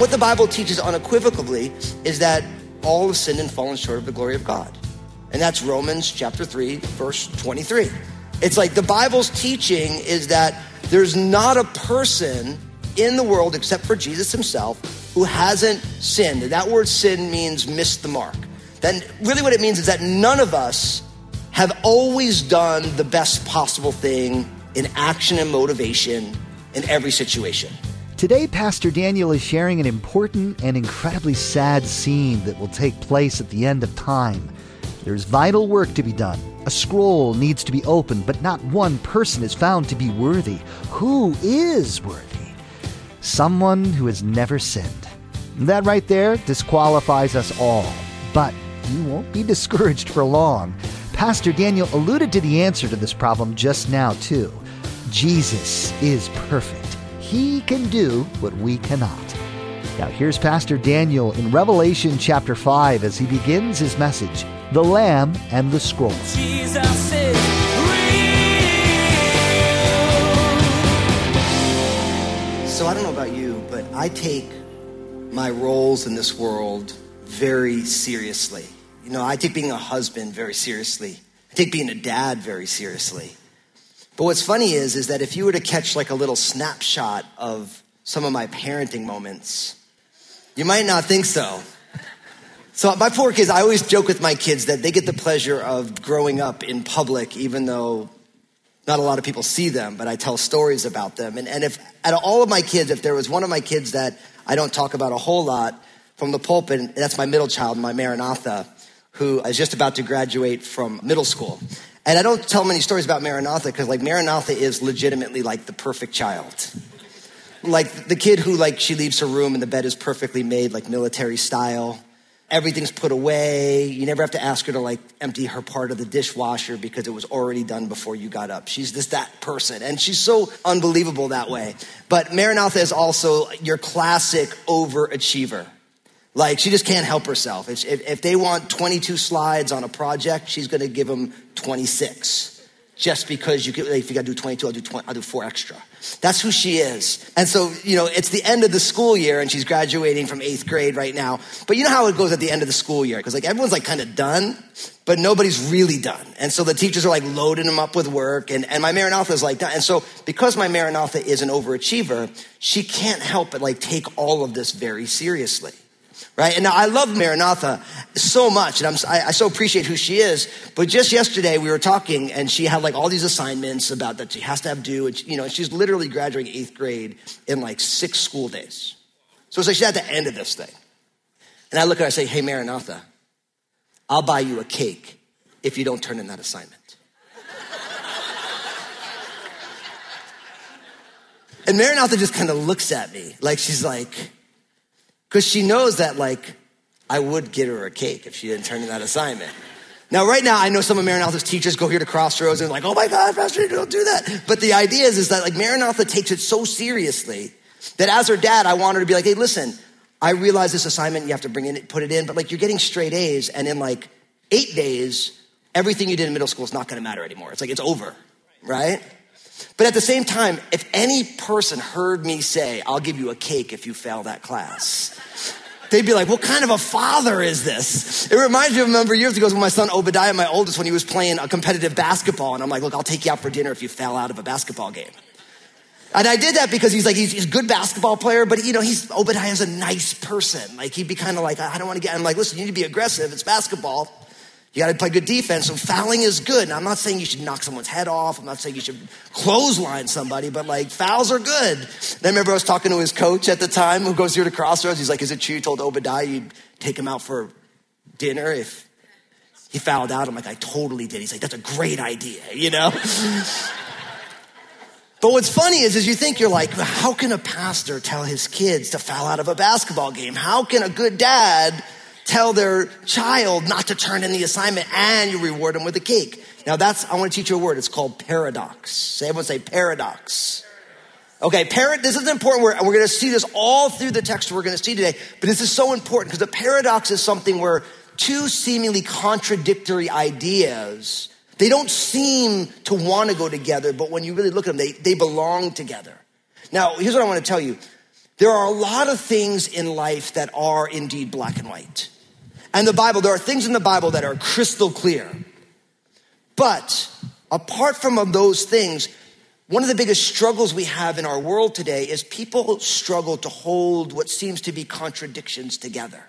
What the Bible teaches unequivocally is that all have sinned and fallen short of the glory of God. And that's Romans chapter 3, verse 23. It's like the Bible's teaching is that there's not a person in the world except for Jesus himself who hasn't sinned. That word sin means missed the mark. Then really what it means is that none of us have always done the best possible thing in action and motivation in every situation. Today, Pastor Daniel is sharing an important and incredibly sad scene that will take place at the end of time. There's vital work to be done. A scroll needs to be opened, but not one person is found to be worthy. Who is worthy? Someone who has never sinned. That right there disqualifies us all. But you won't be discouraged for long. Pastor Daniel alluded to the answer to this problem just now, too. Jesus is perfect. He can do what we cannot. Now, here's Pastor Daniel in Revelation chapter 5 as he begins his message The Lamb and the Scroll. Jesus is. So I don't know about you, but I take my roles in this world very seriously. You know, I take being a husband very seriously. I take being a dad very seriously. But what's funny is, is that if you were to catch like a little snapshot of some of my parenting moments, you might not think so. So my poor kids, I always joke with my kids that they get the pleasure of growing up in public, even though not a lot of people see them, but I tell stories about them. And, and if out of all of my kids, if there was one of my kids that I don't talk about a whole lot from the pulpit, that's my middle child, my Maranatha, who is just about to graduate from middle school. And I don't tell many stories about Maranatha because like Maranatha is legitimately like the perfect child. Like the kid who like she leaves her room and the bed is perfectly made, like military style. Everything's put away. You never have to ask her to like empty her part of the dishwasher because it was already done before you got up. She's just that person. And she's so unbelievable that way. But Maranatha is also your classic overachiever. Like she just can't help herself. If, if, if they want 22 slides on a project, she's going to give them 26. Just because you, can, if you got to do 22, I'll do 20, I'll do four extra. That's who she is. And so, you know, it's the end of the school year and she's graduating from eighth grade right now. But you know how it goes at the end of the school year? Because like everyone's like kind of done, but nobody's really done. And so the teachers are like loading them up with work and, and my Maranatha is like. And so because my Maranatha is an overachiever, she can't help but like take all of this very seriously right? And now I love Maranatha so much, and I, I so appreciate who she is. But just yesterday we were talking, and she had like all these assignments about that she has to have due, and she, you know, she's literally graduating eighth grade in like six school days. So it's like she's at the end of this thing. And I look at her and I say, Hey, Maranatha, I'll buy you a cake if you don't turn in that assignment. and Maranatha just kind of looks at me like she's like, because she knows that like I would get her a cake if she didn't turn in that assignment. Now, right now, I know some of Maranatha's teachers go here to Crossroads and like, oh my God, Pastor, don't do that. But the idea is, is that like Maranatha takes it so seriously that as her dad, I want her to be like, hey, listen, I realize this assignment, you have to bring in it, put it in, but like you're getting straight A's and in like eight days, everything you did in middle school is not gonna matter anymore. It's like, it's over, right? But at the same time, if any person heard me say, I'll give you a cake if you fail that class, they'd be like, what kind of a father is this? It reminds me of a number of years ago when my son Obadiah, my oldest, when he was playing a competitive basketball. And I'm like, look, I'll take you out for dinner if you fell out of a basketball game. And I did that because he's like, he's, he's a good basketball player, but you know, he's, Obadiah's a nice person. Like, he'd be kind of like, I don't want to get, I'm like, listen, you need to be aggressive. It's basketball. You got to play good defense. So fouling is good. And I'm not saying you should knock someone's head off. I'm not saying you should clothesline somebody, but like fouls are good. Then remember I was talking to his coach at the time who goes here to Crossroads. He's like, is it true you told Obadiah you'd take him out for dinner if he fouled out? I'm like, I totally did. He's like, that's a great idea, you know? But what's funny is, is you think you're like, how can a pastor tell his kids to foul out of a basketball game? How can a good dad tell their child not to turn in the assignment and you reward them with a cake. Now that's, I want to teach you a word. It's called paradox. Say, everyone say paradox. Okay, parrot, this is an important word, we're gonna see this all through the text we're gonna see today, but this is so important because the paradox is something where two seemingly contradictory ideas, they don't seem to wanna go together, but when you really look at them, they, they belong together. Now, here's what I wanna tell you. There are a lot of things in life that are indeed black and white. And the Bible, there are things in the Bible that are crystal clear. But apart from those things, one of the biggest struggles we have in our world today is people struggle to hold what seems to be contradictions together.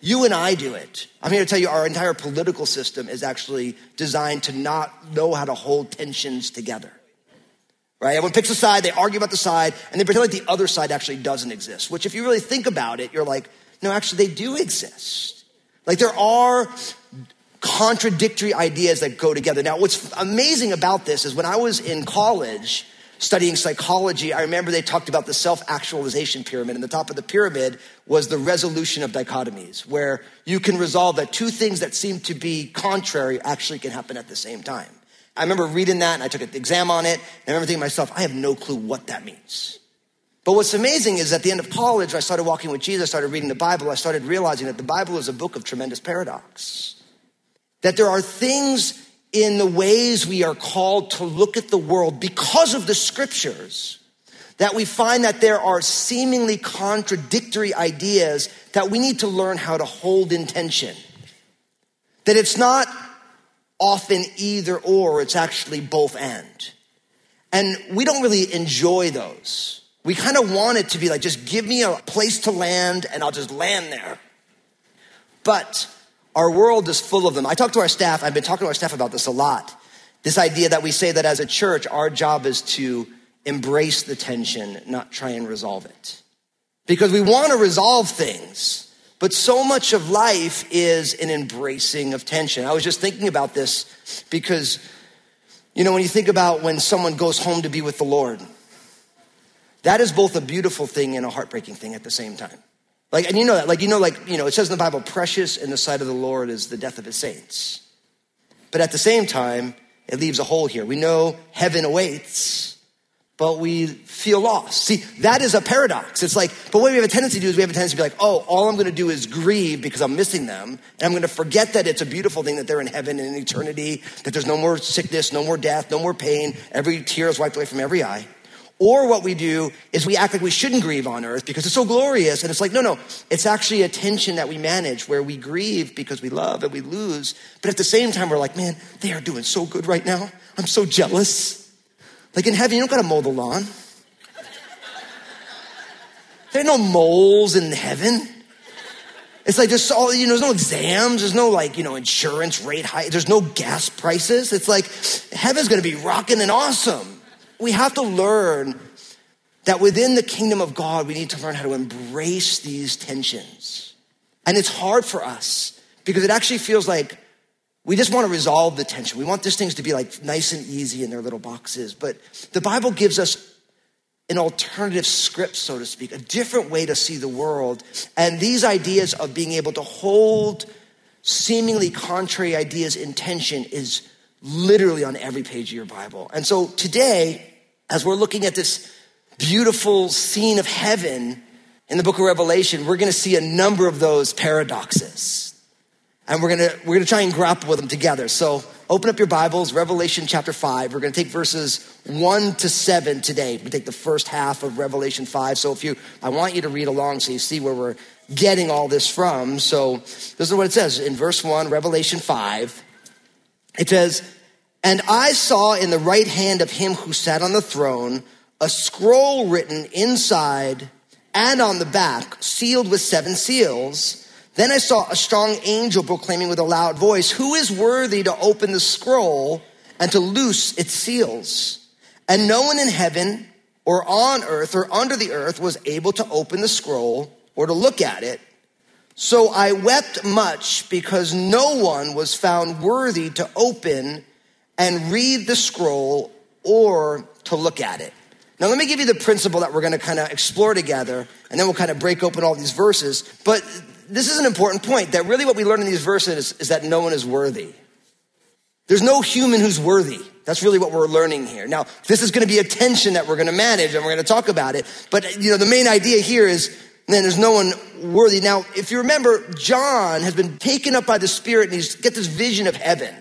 You and I do it. I'm here to tell you our entire political system is actually designed to not know how to hold tensions together. Right? Everyone picks a side, they argue about the side, and they pretend like the other side actually doesn't exist. Which, if you really think about it, you're like, no, actually, they do exist. Like, there are contradictory ideas that go together. Now, what's amazing about this is when I was in college studying psychology, I remember they talked about the self actualization pyramid, and the top of the pyramid was the resolution of dichotomies, where you can resolve that two things that seem to be contrary actually can happen at the same time. I remember reading that and I took an exam on it, and I remember thinking to myself, I have no clue what that means. But what's amazing is at the end of college, I started walking with Jesus, I started reading the Bible, I started realizing that the Bible is a book of tremendous paradox. That there are things in the ways we are called to look at the world because of the scriptures that we find that there are seemingly contradictory ideas that we need to learn how to hold in tension. That it's not often either or, it's actually both and. And we don't really enjoy those. We kind of want it to be like, just give me a place to land and I'll just land there. But our world is full of them. I talk to our staff, I've been talking to our staff about this a lot. This idea that we say that as a church, our job is to embrace the tension, not try and resolve it. Because we want to resolve things, but so much of life is an embracing of tension. I was just thinking about this because, you know, when you think about when someone goes home to be with the Lord, that is both a beautiful thing and a heartbreaking thing at the same time. Like, and you know that, like, you know, like, you know, it says in the Bible, precious in the sight of the Lord is the death of his saints. But at the same time, it leaves a hole here. We know heaven awaits, but we feel lost. See, that is a paradox. It's like, but what we have a tendency to do is we have a tendency to be like, oh, all I'm going to do is grieve because I'm missing them. And I'm going to forget that it's a beautiful thing that they're in heaven and in eternity, that there's no more sickness, no more death, no more pain. Every tear is wiped away from every eye. Or what we do is we act like we shouldn't grieve on earth because it's so glorious. And it's like, no, no, it's actually a tension that we manage where we grieve because we love and we lose. But at the same time, we're like, man, they are doing so good right now. I'm so jealous. Like in heaven, you don't gotta mow the lawn. There are no moles in heaven. It's like there's all, you know, there's no exams, there's no like, you know, insurance rate high, there's no gas prices. It's like heaven's gonna be rocking and awesome we have to learn that within the kingdom of God, we need to learn how to embrace these tensions. And it's hard for us because it actually feels like we just want to resolve the tension. We want these things to be like nice and easy in their little boxes. But the Bible gives us an alternative script, so to speak, a different way to see the world. And these ideas of being able to hold seemingly contrary ideas in tension is literally on every page of your Bible. And so today, as we're looking at this beautiful scene of heaven in the book of Revelation, we're gonna see a number of those paradoxes. And we're gonna, we're gonna try and grapple with them together. So open up your Bibles, Revelation chapter 5. We're gonna take verses 1 to 7 today. We take the first half of Revelation 5. So if you, I want you to read along so you see where we're getting all this from. So this is what it says in verse 1, Revelation 5. It says, and I saw in the right hand of him who sat on the throne a scroll written inside and on the back, sealed with seven seals. Then I saw a strong angel proclaiming with a loud voice, Who is worthy to open the scroll and to loose its seals? And no one in heaven or on earth or under the earth was able to open the scroll or to look at it. So I wept much because no one was found worthy to open and read the scroll or to look at it. Now, let me give you the principle that we're going to kind of explore together, and then we'll kind of break open all these verses. But this is an important point that really what we learn in these verses is that no one is worthy. There's no human who's worthy. That's really what we're learning here. Now, this is going to be a tension that we're going to manage and we're going to talk about it. But, you know, the main idea here is, man, there's no one worthy. Now, if you remember, John has been taken up by the Spirit and he's get this vision of heaven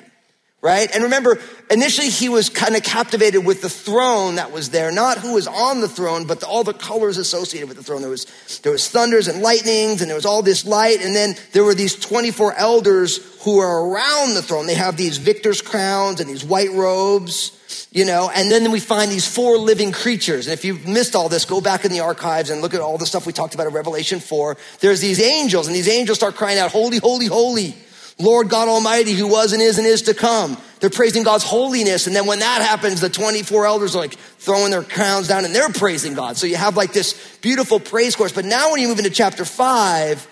right? And remember, initially he was kind of captivated with the throne that was there, not who was on the throne, but the, all the colors associated with the throne. There was, there was thunders and lightnings, and there was all this light, and then there were these 24 elders who are around the throne. They have these victor's crowns and these white robes. You know, and then we find these four living creatures. And if you've missed all this, go back in the archives and look at all the stuff we talked about in Revelation 4. There's these angels, and these angels start crying out, Holy, holy, holy Lord God Almighty, who was and is and is to come. They're praising God's holiness. And then when that happens, the 24 elders are like throwing their crowns down and they're praising God. So you have like this beautiful praise course. But now when you move into chapter five,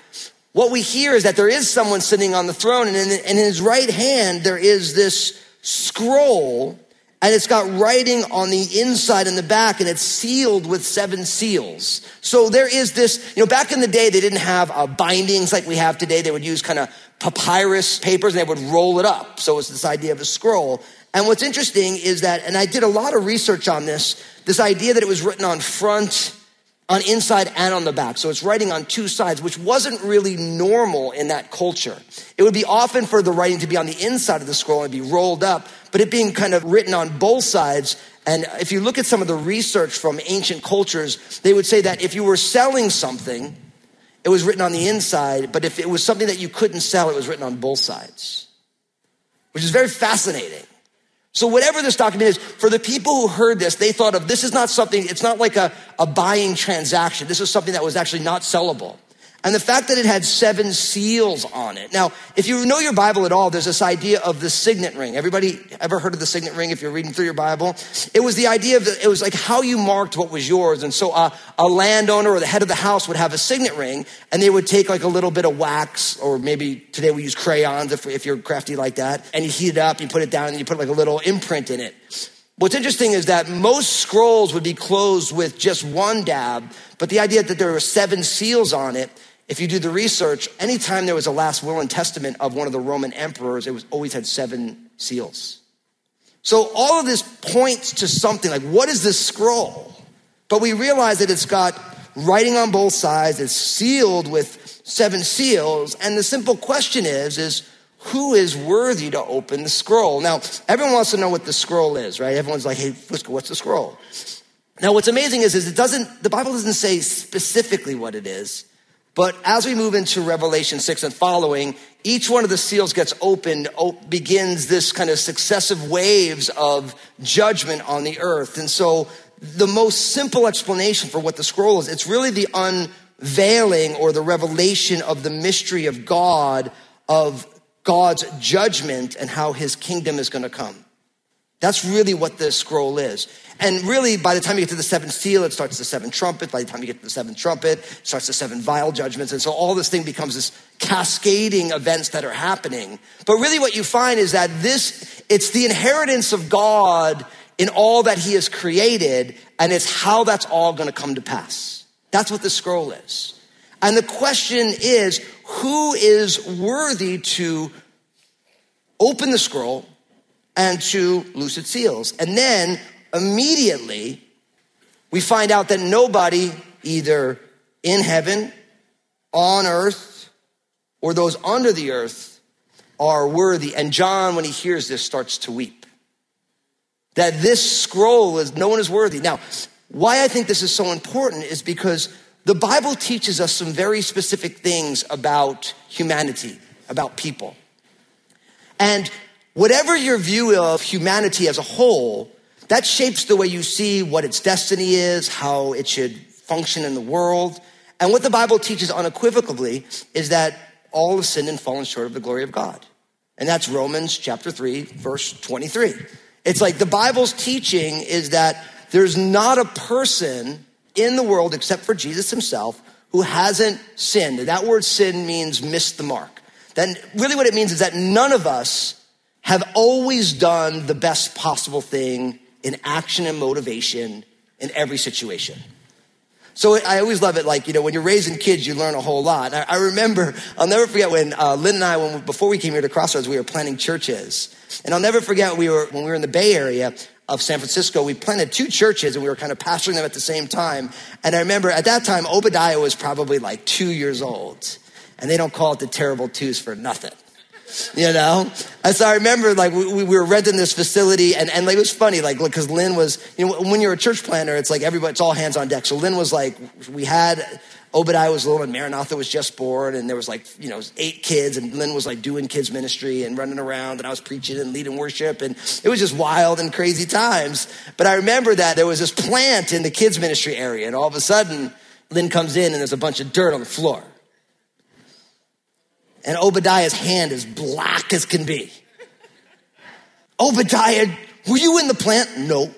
what we hear is that there is someone sitting on the throne and in, in his right hand, there is this scroll and it's got writing on the inside and the back and it's sealed with seven seals. So there is this, you know, back in the day, they didn't have uh, bindings like we have today. They would use kind of papyrus papers and they would roll it up. So it's this idea of a scroll. And what's interesting is that, and I did a lot of research on this, this idea that it was written on front, on inside and on the back. So it's writing on two sides, which wasn't really normal in that culture. It would be often for the writing to be on the inside of the scroll and be rolled up, but it being kind of written on both sides. And if you look at some of the research from ancient cultures, they would say that if you were selling something, it was written on the inside, but if it was something that you couldn't sell, it was written on both sides, which is very fascinating. So, whatever this document is, for the people who heard this, they thought of this is not something, it's not like a, a buying transaction. This is something that was actually not sellable. And the fact that it had seven seals on it. Now, if you know your Bible at all, there's this idea of the signet ring. Everybody ever heard of the signet ring if you're reading through your Bible? It was the idea of, the, it was like how you marked what was yours. And so uh, a landowner or the head of the house would have a signet ring and they would take like a little bit of wax or maybe today we use crayons if, if you're crafty like that. And you heat it up, you put it down and you put like a little imprint in it. What's interesting is that most scrolls would be closed with just one dab, but the idea that there were seven seals on it if you do the research, anytime there was a last will and testament of one of the Roman emperors, it was always had seven seals. So all of this points to something like, what is this scroll? But we realize that it's got writing on both sides, it's sealed with seven seals, and the simple question is, is who is worthy to open the scroll? Now, everyone wants to know what the scroll is, right? Everyone's like, hey, what's the scroll? Now, what's amazing is, is it doesn't, the Bible doesn't say specifically what it is. But as we move into Revelation 6 and following, each one of the seals gets opened, begins this kind of successive waves of judgment on the earth. And so the most simple explanation for what the scroll is, it's really the unveiling or the revelation of the mystery of God, of God's judgment and how his kingdom is going to come. That's really what the scroll is. And really, by the time you get to the seventh seal, it starts the seventh trumpet. By the time you get to the seventh trumpet, it starts the seven vial judgments. And so all this thing becomes this cascading events that are happening. But really what you find is that this, it's the inheritance of God in all that he has created, and it's how that's all gonna come to pass. That's what the scroll is. And the question is, who is worthy to open the scroll and to lucid seals? And then immediately we find out that nobody, either in heaven, on earth, or those under the earth, are worthy. And John, when he hears this, starts to weep. That this scroll is, no one is worthy. Now, why I think this is so important is because the Bible teaches us some very specific things about humanity, about people. And whatever your view of humanity as a whole, that shapes the way you see what its destiny is, how it should function in the world. And what the Bible teaches unequivocally is that all have sinned and fallen short of the glory of God. And that's Romans chapter 3, verse 23. It's like the Bible's teaching is that there's not a person in the world except for Jesus himself who hasn't sinned. That word sin means missed the mark. Then really what it means is that none of us have always done the best possible thing in action and motivation in every situation. So I always love it. Like, you know, when you're raising kids, you learn a whole lot. I, I remember, I'll never forget when uh, Lynn and I, when we, before we came here to Crossroads, we were planning churches. And I'll never forget we were, when we were in the Bay Area of San Francisco, we planted two churches and we were kind of pastoring them at the same time. And I remember at that time, Obadiah was probably like two years old. And they don't call it the terrible twos for nothing you know? And so I remember like we, we were renting this facility and, and like, it was funny, like, because Lynn was, you know, when you're a church planner, it's like everybody, it's all hands on deck. So Lynn was like, we had, Obadiah was little and Maranatha was just born and there was like, you know, eight kids and Lynn was like doing kids ministry and running around and I was preaching and leading worship and it was just wild and crazy times. But I remember that there was this plant in the kids ministry area and all of a sudden Lynn comes in and there's a bunch of dirt on the floor. And Obadiah's hand is black as can be. Obadiah, were you in the plant? No.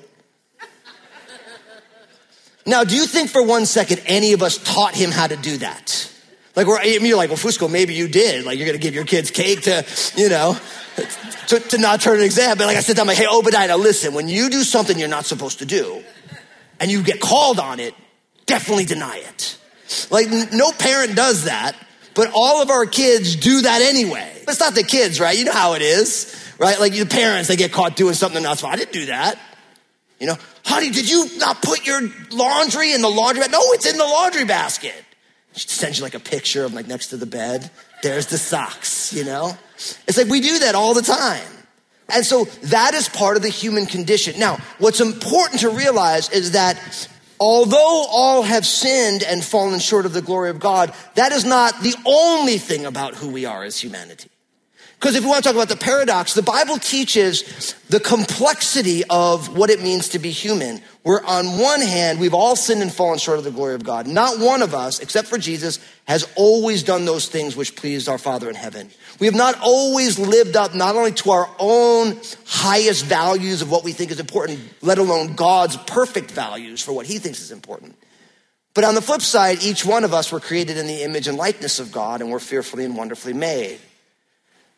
Now, do you think for one second any of us taught him how to do that? Like, we're, you're like, well, Fusco, maybe you did. Like, you're going to give your kids cake to, you know, to, to not turn an exam. But like I said, I'm like, hey, Obadiah, now listen, when you do something you're not supposed to do and you get called on it, definitely deny it. Like, no parent does that. But all of our kids do that anyway. It's not the kids, right? You know how it is, right? Like the parents, they get caught doing something else. I didn't do that. You know, honey, did you not put your laundry in the laundry basket? No, it's in the laundry basket. She sends you like a picture of like next to the bed. There's the socks, you know? It's like we do that all the time. And so that is part of the human condition. Now, what's important to realize is that although all have sinned and fallen short of the glory of God, that is not the only thing about who we are as humanity. Because if we want to talk about the paradox, the Bible teaches the complexity of what it means to be human. Where on one hand, we've all sinned and fallen short of the glory of God. Not one of us, except for Jesus, has always done those things which pleased our Father in heaven. We have not always lived up not only to our own highest values of what we think is important, let alone God's perfect values for what he thinks is important. But on the flip side, each one of us were created in the image and likeness of God and we're fearfully and wonderfully made.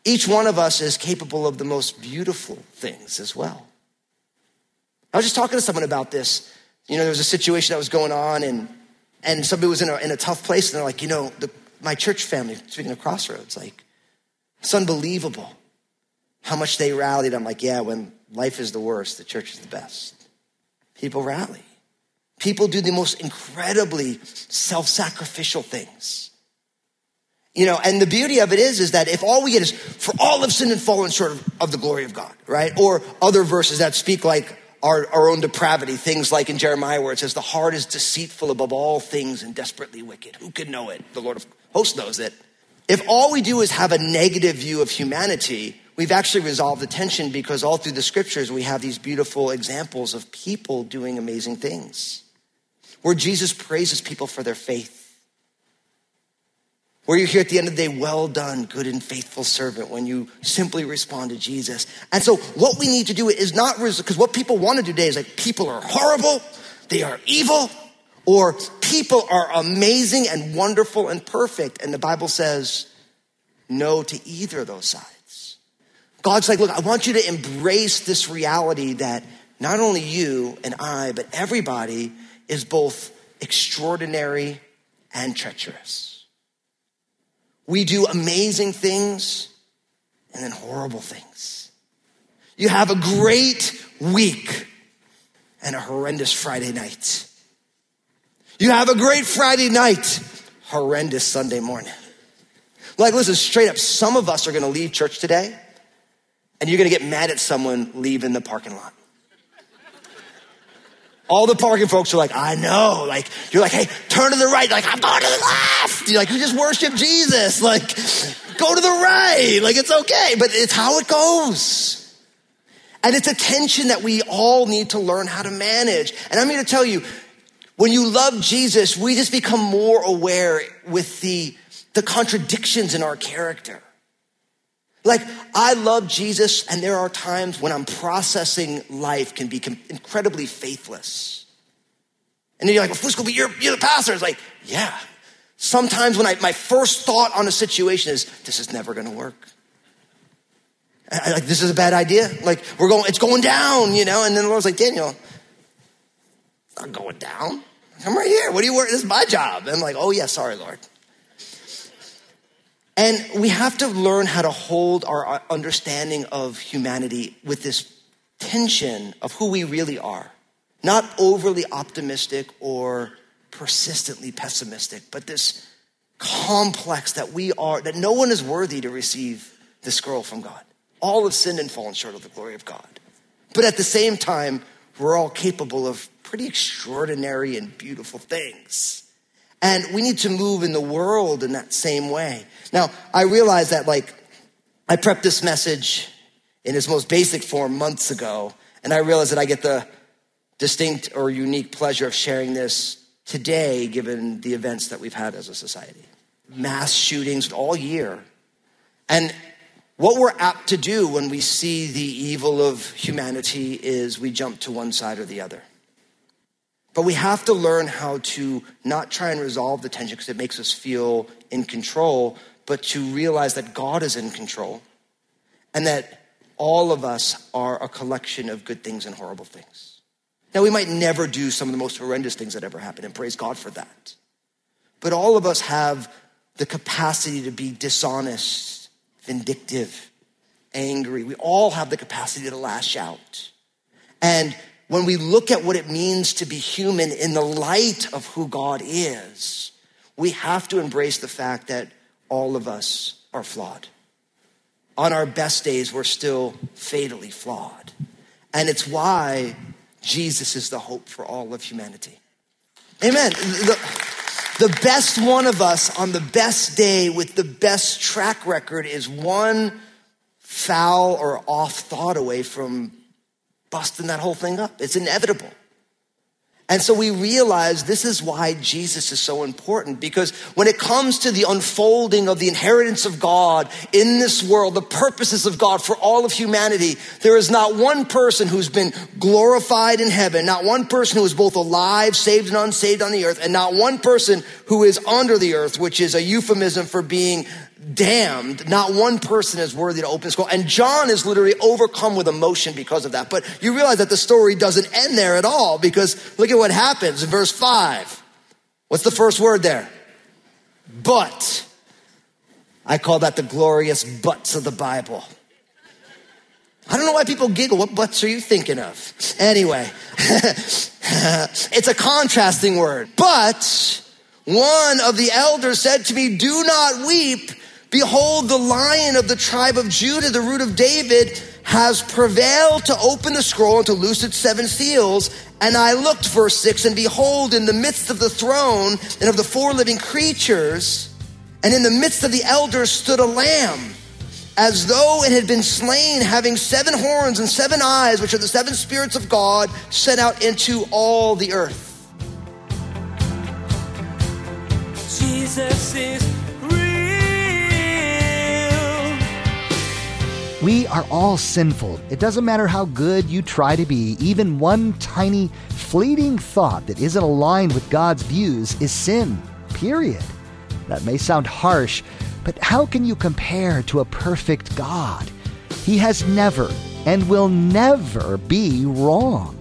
Each one of us is capable of the most beautiful things as well. I was just talking to someone about this. You know, there was a situation that was going on, and and somebody was in a, in a tough place, and they're like, you know, the, my church family, speaking of Crossroads, like, it's unbelievable how much they rallied. I'm like, yeah, when life is the worst, the church is the best. People rally. People do the most incredibly self sacrificial things. You know, and the beauty of it is, is that if all we get is for all of sin and fallen short of, of the glory of God, right? Or other verses that speak like our, our own depravity, things like in Jeremiah where it says, the heart is deceitful above all things and desperately wicked. Who could know it? The Lord of hosts knows it. If all we do is have a negative view of humanity, we've actually resolved the tension because all through the scriptures we have these beautiful examples of people doing amazing things. Where Jesus praises people for their faith where you hear at the end of the day, well done, good and faithful servant, when you simply respond to Jesus. And so what we need to do is not, because what people want to do today is like, people are horrible, they are evil, or people are amazing and wonderful and perfect. And the Bible says no to either of those sides. God's like, look, I want you to embrace this reality that not only you and I, but everybody is both extraordinary and treacherous. We do amazing things and then horrible things. You have a great week and a horrendous Friday night. You have a great Friday night, horrendous Sunday morning. Like, listen, straight up, some of us are gonna leave church today and you're gonna get mad at someone leaving the parking lot. All the parking folks are like, I know. Like, you're like, hey, turn to the right. Like, I'm going to the left. You're like, you just worship Jesus. Like, go to the right. Like, it's okay. But it's how it goes. And it's a tension that we all need to learn how to manage. And I'm here to tell you, when you love Jesus, we just become more aware with the, the contradictions in our character. Like, I love Jesus, and there are times when I'm processing life can be incredibly faithless. And then you're like, well, Fusco, but you're, you're the pastor. It's like, yeah. Sometimes when I, my first thought on a situation is, this is never gonna work. I, like, this is a bad idea. Like, we're going, it's going down, you know? And then the Lord's like, Daniel, not going down. I'm right here. What are you work? This is my job. And I'm like, oh, yeah, sorry, Lord. And we have to learn how to hold our uh, understanding of humanity with this tension of who we really are. Not overly optimistic or persistently pessimistic, but this complex that we are, that no one is worthy to receive this scroll from God. All have sinned and fallen short of the glory of God. But at the same time, we're all capable of pretty extraordinary and beautiful things. And we need to move in the world in that same way. Now, I realize that, like, I prepped this message in its most basic form months ago, and I realize that I get the distinct or unique pleasure of sharing this today, given the events that we've had as a society. Mass shootings all year. And what we're apt to do when we see the evil of humanity is we jump to one side or the other. But we have to learn how to not try and resolve the tension because it makes us feel in control, but to realize that God is in control and that all of us are a collection of good things and horrible things. Now, we might never do some of the most horrendous things that ever happened, and praise God for that. But all of us have the capacity to be dishonest, vindictive, angry. We all have the capacity to lash out. And when we look at what it means to be human in the light of who God is, we have to embrace the fact that all of us are flawed. On our best days, we're still fatally flawed. And it's why Jesus is the hope for all of humanity. Amen. The, the best one of us on the best day with the best track record is one foul or off thought away from busting that whole thing up. It's inevitable. And so we realize this is why Jesus is so important because when it comes to the unfolding of the inheritance of God in this world, the purposes of God for all of humanity, there is not one person who's been glorified in heaven, not one person who is both alive, saved, and unsaved on the earth, and not one person who is under the earth, which is a euphemism for being damned. Not one person is worthy to open scroll. And John is literally overcome with emotion because of that. But you realize that the story doesn't end there at all because look at what happens in verse five. What's the first word there? But. I call that the glorious buts of the Bible. I don't know why people giggle. What butts are you thinking of? Anyway, it's a contrasting word. But one of the elders said to me, Do not weep. Behold, the lion of the tribe of Judah, the root of David, has prevailed to open the scroll and to loose its seven seals. And I looked, verse 6, and behold, in the midst of the throne and of the four living creatures, and in the midst of the elders stood a lamb, as though it had been slain, having seven horns and seven eyes, which are the seven spirits of God, sent out into all the earth. Jesus is We are all sinful. It doesn't matter how good you try to be, even one tiny, fleeting thought that isn't aligned with God's views is sin, period. That may sound harsh, but how can you compare to a perfect God? He has never and will never be wrong.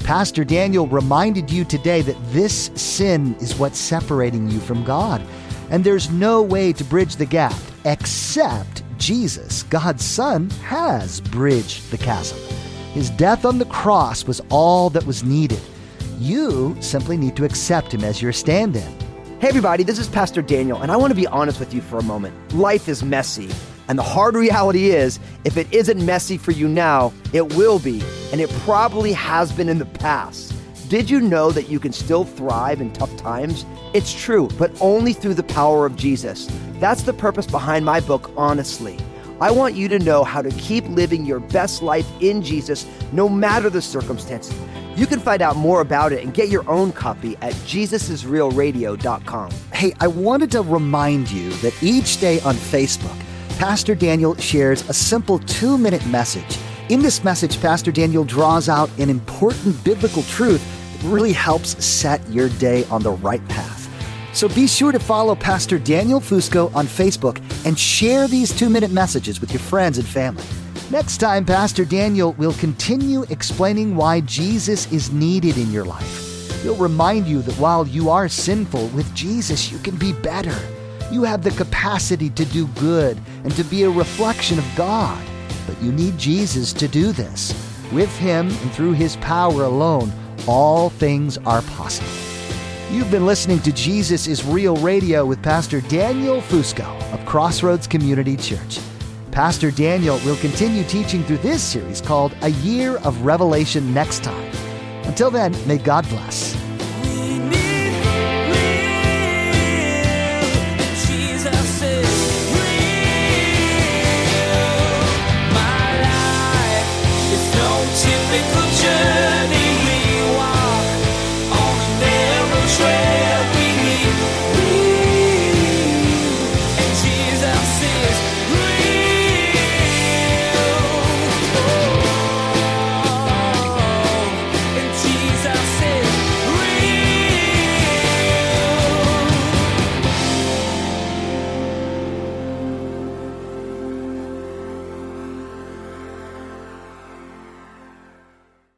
Pastor Daniel reminded you today that this sin is what's separating you from God. And there's no way to bridge the gap except Jesus, God's Son, has bridged the chasm. His death on the cross was all that was needed. You simply need to accept Him as your stand in. Hey, everybody, this is Pastor Daniel, and I want to be honest with you for a moment. Life is messy, and the hard reality is if it isn't messy for you now, it will be, and it probably has been in the past. Did you know that you can still thrive in tough times? It's true, but only through the power of Jesus. That's the purpose behind my book, Honestly. I want you to know how to keep living your best life in Jesus no matter the circumstances. You can find out more about it and get your own copy at jesusisrealradio.com. Hey, I wanted to remind you that each day on Facebook, Pastor Daniel shares a simple two minute message. In this message, Pastor Daniel draws out an important biblical truth really helps set your day on the right path. So be sure to follow Pastor Daniel Fusco on Facebook and share these two minute messages with your friends and family. Next time, Pastor Daniel will continue explaining why Jesus is needed in your life. He'll remind you that while you are sinful, with Jesus you can be better. You have the capacity to do good and to be a reflection of God. But you need Jesus to do this. With Him and through His power alone, all things are possible. You've been listening to Jesus is Real Radio with Pastor Daniel Fusco of Crossroads Community Church. Pastor Daniel will continue teaching through this series called A Year of Revelation next time. Until then, may God bless.